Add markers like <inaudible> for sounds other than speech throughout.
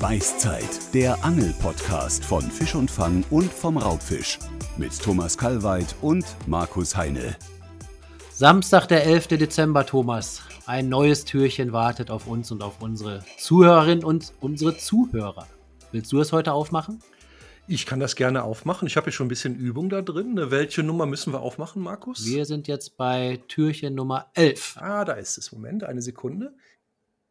Beißzeit, der Angel-Podcast von Fisch und Fang und vom Raubfisch. Mit Thomas Kalweit und Markus Heine. Samstag, der 11. Dezember, Thomas. Ein neues Türchen wartet auf uns und auf unsere Zuhörerinnen und unsere Zuhörer. Willst du es heute aufmachen? Ich kann das gerne aufmachen. Ich habe hier schon ein bisschen Übung da drin. Welche Nummer müssen wir aufmachen, Markus? Wir sind jetzt bei Türchen Nummer 11. Ah, da ist es. Moment, eine Sekunde.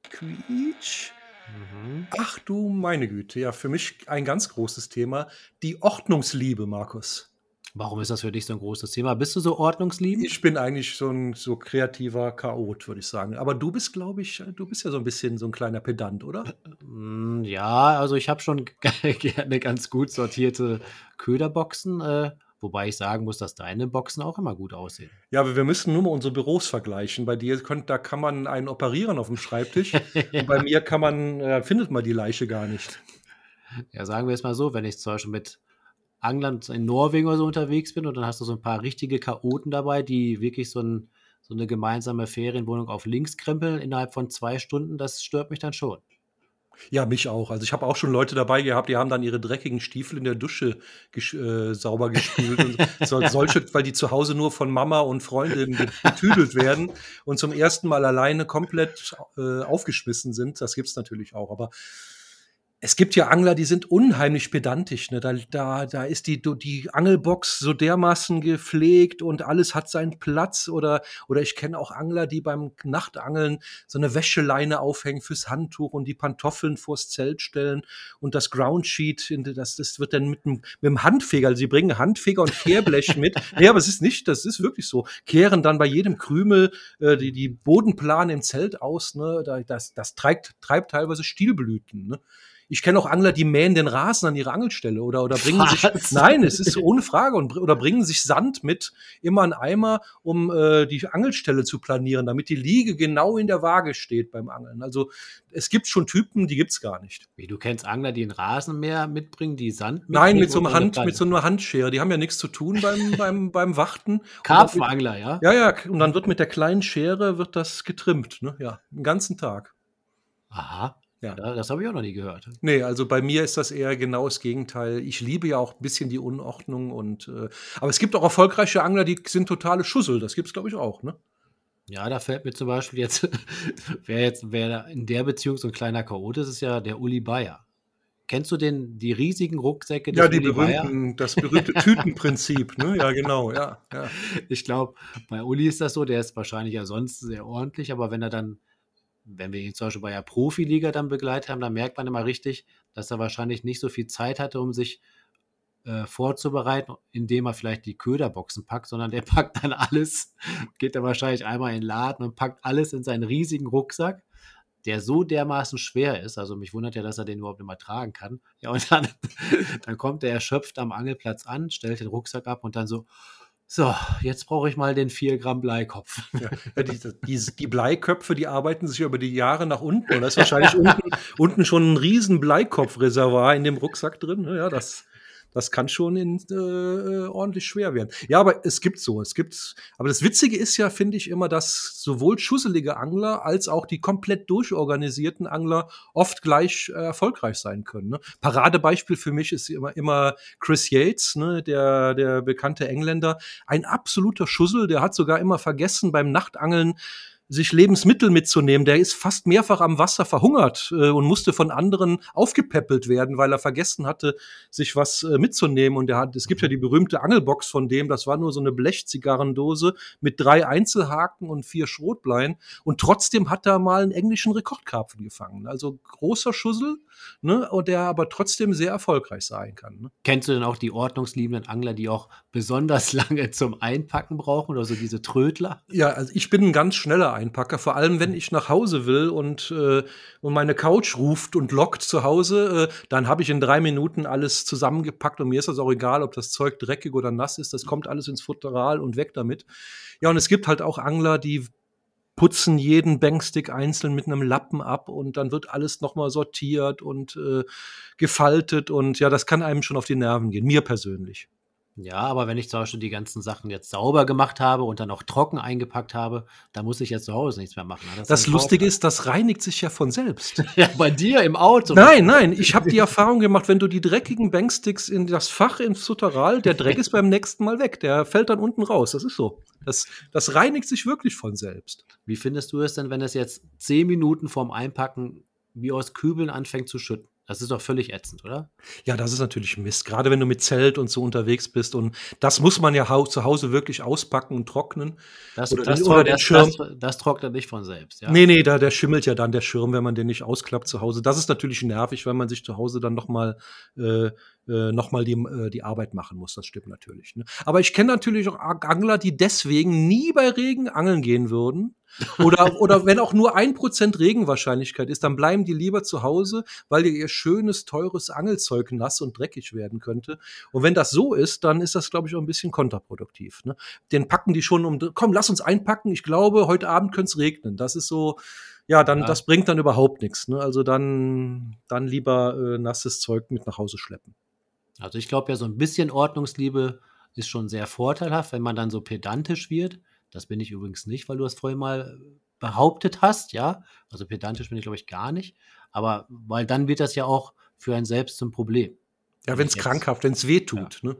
Quietsch. Mhm. Ach du meine Güte, ja, für mich ein ganz großes Thema. Die Ordnungsliebe, Markus. Warum ist das für dich so ein großes Thema? Bist du so ordnungsliebend? Ich bin eigentlich so ein so kreativer Chaot, würde ich sagen. Aber du bist, glaube ich, du bist ja so ein bisschen so ein kleiner Pedant, oder? Mm, ja, also ich habe schon <laughs> gerne ganz gut sortierte Köderboxen. Äh, Wobei ich sagen muss, dass deine Boxen auch immer gut aussehen. Ja, wir müssen nur mal unsere Büros vergleichen. Bei dir könnt, da kann man einen operieren auf dem Schreibtisch. ja. Und bei <laughs> mir kann man, äh, findet man die Leiche gar nicht. Ja, sagen wir es mal so, wenn ich zum Beispiel mit Anglern in Norwegen oder so unterwegs bin und dann hast du so ein paar richtige Chaoten dabei, die wirklich so, ein, so eine gemeinsame Ferienwohnung auf links krempeln innerhalb von zwei Stunden, das stört mich dann schon. Ja, mich auch. Also ich habe auch schon Leute dabei gehabt, die haben dann ihre dreckigen Stiefel in der Dusche ges äh, sauber gespült und <laughs> so, solche, weil die zu Hause nur von Mama und Freundinnen getüdelt werden und zum ersten Mal alleine komplett äh, aufgeschmissen sind. Das gibt's natürlich auch. Aber es gibt ja Angler, die sind unheimlich pedantisch. Ne? Da, da, da ist die, die Angelbox so dermaßen gepflegt und alles hat seinen Platz. Oder, oder ich kenne auch Angler, die beim Nachtangeln so eine Wäscheleine aufhängen fürs Handtuch und die Pantoffeln vors Zelt stellen und das Groundsheet, das, das wird dann mit dem, mit dem Handfeger, also sie bringen Handfeger und Kehrblech mit. <laughs> Nee, aber es ist nicht, das ist wirklich so. Kehren dann bei jedem Krümel äh, die, die Bodenplan im Zelt aus. Ne? Das, das treibt, treibt teilweise Stielblüten. Ne? Ich kenne auch Angler, die mähen den Rasen an ihre Angelstelle oder, oder bringen Was? sich, nein, es ist ohne Frage, und, oder bringen sich Sand mit, immer einen Eimer, um äh, die Angelstelle zu planieren, damit die Liege genau in der Waage steht beim Angeln. Also es gibt schon Typen, die gibt's gar nicht. Wie, du kennst Angler, die einen Rasenmäher mitbringen, die Sand mitbringen? Nein, mit so, einem Hand, mit so einer Handschere. Die haben ja nichts zu tun beim, <laughs> beim, beim Warten. Karpfenangler, ja? Ja, ja, und dann wird mit der kleinen Schere wird das getrimmt, ne? Ja, den ganzen Tag. Aha. Ja. Das habe ich auch noch nie gehört. Nee, also bei mir ist das eher genau das Gegenteil. Ich liebe ja auch ein bisschen die Unordnung und äh, aber es gibt auch erfolgreiche Angler, die sind totale Schussel. Das gibt es, glaube ich, auch, ne? Ja, da fällt mir zum Beispiel jetzt, <laughs> wer jetzt, wer in der Beziehung so ein kleiner Chaot ist, ist ja der Uli Bayer. Kennst du den, die riesigen Rucksäcke Ja, die Uli berühmten, Bayer? das berühmte <laughs> Tütenprinzip, ne? Ja, genau, ja. ja. Ich glaube, bei Uli ist das so, der ist wahrscheinlich ja sonst sehr ordentlich, aber wenn er dann wenn wir ihn zum Beispiel bei der Profiliga dann begleitet haben, dann merkt man immer richtig, dass er wahrscheinlich nicht so viel Zeit hatte, um sich äh, vorzubereiten, indem er vielleicht die Köderboxen packt, sondern der <laughs> packt dann alles, geht dann wahrscheinlich einmal in den Laden und packt alles in seinen riesigen Rucksack, der so dermaßen schwer ist. Also mich wundert ja, dass er den überhaupt nicht mehr tragen kann. Ja, und dann, <laughs> dann kommt er erschöpft am Angelplatz an, stellt den Rucksack ab und dann so, so, jetzt brauche ich mal den 4 Gramm Bleikopf. Ja, die, die, die, Bleiköpfe, die arbeiten sich über die Jahre nach unten. Und da ist <laughs> wahrscheinlich unten, unten, schon ein riesen Bleikopfreservoir in dem Rucksack drin. Ja, das, das kann schon in, äh, ordentlich schwer werden. Ja, aber es gibt so, es gibt, aber das Witzige ist ja, finde ich immer, dass sowohl schusselige Angler als auch die komplett durchorganisierten Angler oft gleich äh, erfolgreich sein können. Ne? Paradebeispiel für mich ist immer, immer Chris Yates, ne, der, der bekannte Engländer, ein absoluter Schussel, der hat sogar immer vergessen beim Nachtangeln, sich Lebensmittel mitzunehmen. Der ist fast mehrfach am Wasser verhungert äh, und musste von anderen aufgepäppelt werden, weil er vergessen hatte, sich was äh, mitzunehmen. Und er hat, es gibt ja die berühmte Angelbox von dem, das war nur so eine Blechzigarrendose mit drei Einzelhaken und vier Schrotbleien. Und trotzdem hat er mal einen englischen Rekordkarpfen gefangen. Also großer Schussel, ne, und der aber trotzdem sehr erfolgreich sein kann. Ne? Kennst du denn auch die ordnungsliebenden Angler, die auch besonders <laughs> lange zum Einpacken brauchen oder so diese Trödler? Ja, also ich bin ein ganz schneller einpacke. Vor allem, wenn ich nach Hause will und, äh, und meine Couch ruft und lockt zu Hause, äh, dann habe ich in drei Minuten alles zusammengepackt und mir ist das auch egal, ob das Zeug dreckig oder nass ist. Das kommt alles ins Futteral und weg damit. Ja, und es gibt halt auch Angler, die putzen jeden Bankstick einzeln mit einem Lappen ab und dann wird alles nochmal sortiert und äh, gefaltet und ja, das kann einem schon auf die Nerven gehen, mir persönlich. Ja, aber wenn ich zum Beispiel die ganzen Sachen jetzt sauber gemacht habe und dann auch trocken eingepackt habe, dann muss ich jetzt zu Hause nichts mehr machen. ne? Das ein Lustige ist, das reinigt sich ja von selbst. <laughs> Ja, bei dir im Auto. Nein, nein, ich habe die Erfahrung gemacht, wenn du die dreckigen Banksticks in das Fach ins Futteral, der Dreck ist beim nächsten Mal weg. Der fällt dann unten raus. Das ist so. Das, das reinigt sich wirklich von selbst. Wie findest du es denn, wenn es jetzt zehn Minuten vorm Einpacken wie aus Kübeln anfängt zu schütten? Das ist doch völlig ätzend, oder? Ja, das ist natürlich Mist. Gerade wenn du mit Zelt und so unterwegs bist. Und das muss man ja hau zu Hause wirklich auspacken und trocknen. Das, Oder das, den- oder das, Schirm. das, das trocknet nicht von selbst. Ja? Nee, nee, da, der schimmelt ja dann der Schirm, wenn man den nicht ausklappt zu Hause. Das ist natürlich nervig, weil man sich zu Hause dann nochmal äh, äh, noch mal die, äh, die Arbeit machen muss. Das stimmt natürlich. Ne? Aber ich kenne natürlich auch Angler, die deswegen nie bei Regen angeln gehen würden. <laughs> Oder, oder wenn auch nur ein Prozent Regenwahrscheinlichkeit ist, dann bleiben die lieber zu Hause, weil ihr ihr schönes, teures Angelzeug nass und dreckig werden könnte. Und wenn das so ist, dann ist das, glaube ich, auch ein bisschen kontraproduktiv. Ne? Den packen die schon um, komm, lass uns einpacken. Ich glaube, heute Abend könnte es regnen. Das ist so, ja, dann, Ja. das bringt dann überhaupt nichts. Ne? Also dann, dann lieber äh, nasses Zeug mit nach Hause schleppen. Also ich glaube ja, so ein bisschen Ordnungsliebe ist schon sehr vorteilhaft, wenn man dann so pedantisch wird. Das bin ich übrigens nicht, weil du das vorhin mal behauptet hast, ja. Also pedantisch bin ich, glaube ich, gar nicht. Aber weil dann wird das ja auch für einen selbst zum Problem. Ja, Wenn es krankhaft, wenn es weh tut, ne?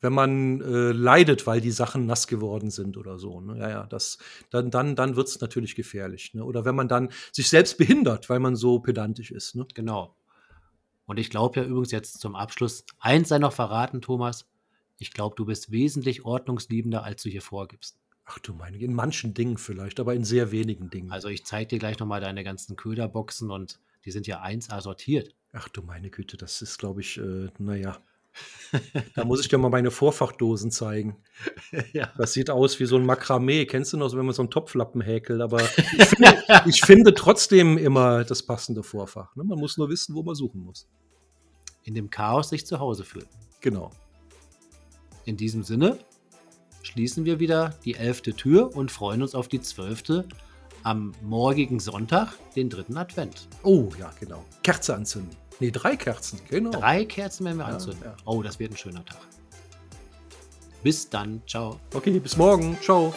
Wenn man äh, leidet, weil die Sachen nass geworden sind oder so. Ne? Ja, ja, das, dann, dann, dann wird es natürlich gefährlich. Ne? Oder wenn man dann sich selbst behindert, weil man so pedantisch ist. Ne? Genau. Und ich glaube ja übrigens jetzt zum Abschluss, eins sei noch verraten, Thomas. Ich glaube, du bist wesentlich ordnungsliebender, als du hier vorgibst. Ach du meine, in manchen Dingen vielleicht, aber in sehr wenigen Dingen. Also ich zeige dir gleich nochmal deine ganzen Köderboxen und die sind ja 1A sortiert. Ach du meine Güte, das ist, glaube ich, äh, naja. da muss ich dir mal meine Vorfachdosen zeigen. <laughs> ja. Das sieht aus wie so ein Makramee. Kennst du noch, wenn man so einen Topflappen häkelt? Aber <laughs> ich finde, ich finde trotzdem immer das passende Vorfach. Ne? Man muss nur wissen, wo man suchen muss. In dem Chaos sich zu Hause fühlen. Genau. In diesem Sinne schließen wir wieder die elfte Tür und freuen uns auf die zwölfte am morgigen Sonntag, den dritten Advent. Oh, ja, genau. Kerze anzünden. Nee, drei Kerzen, genau. Drei Kerzen werden wir Ja, anzünden. ja. Oh, das wird ein schöner Tag. Bis dann. Ciao. Okay, bis morgen. Ciao.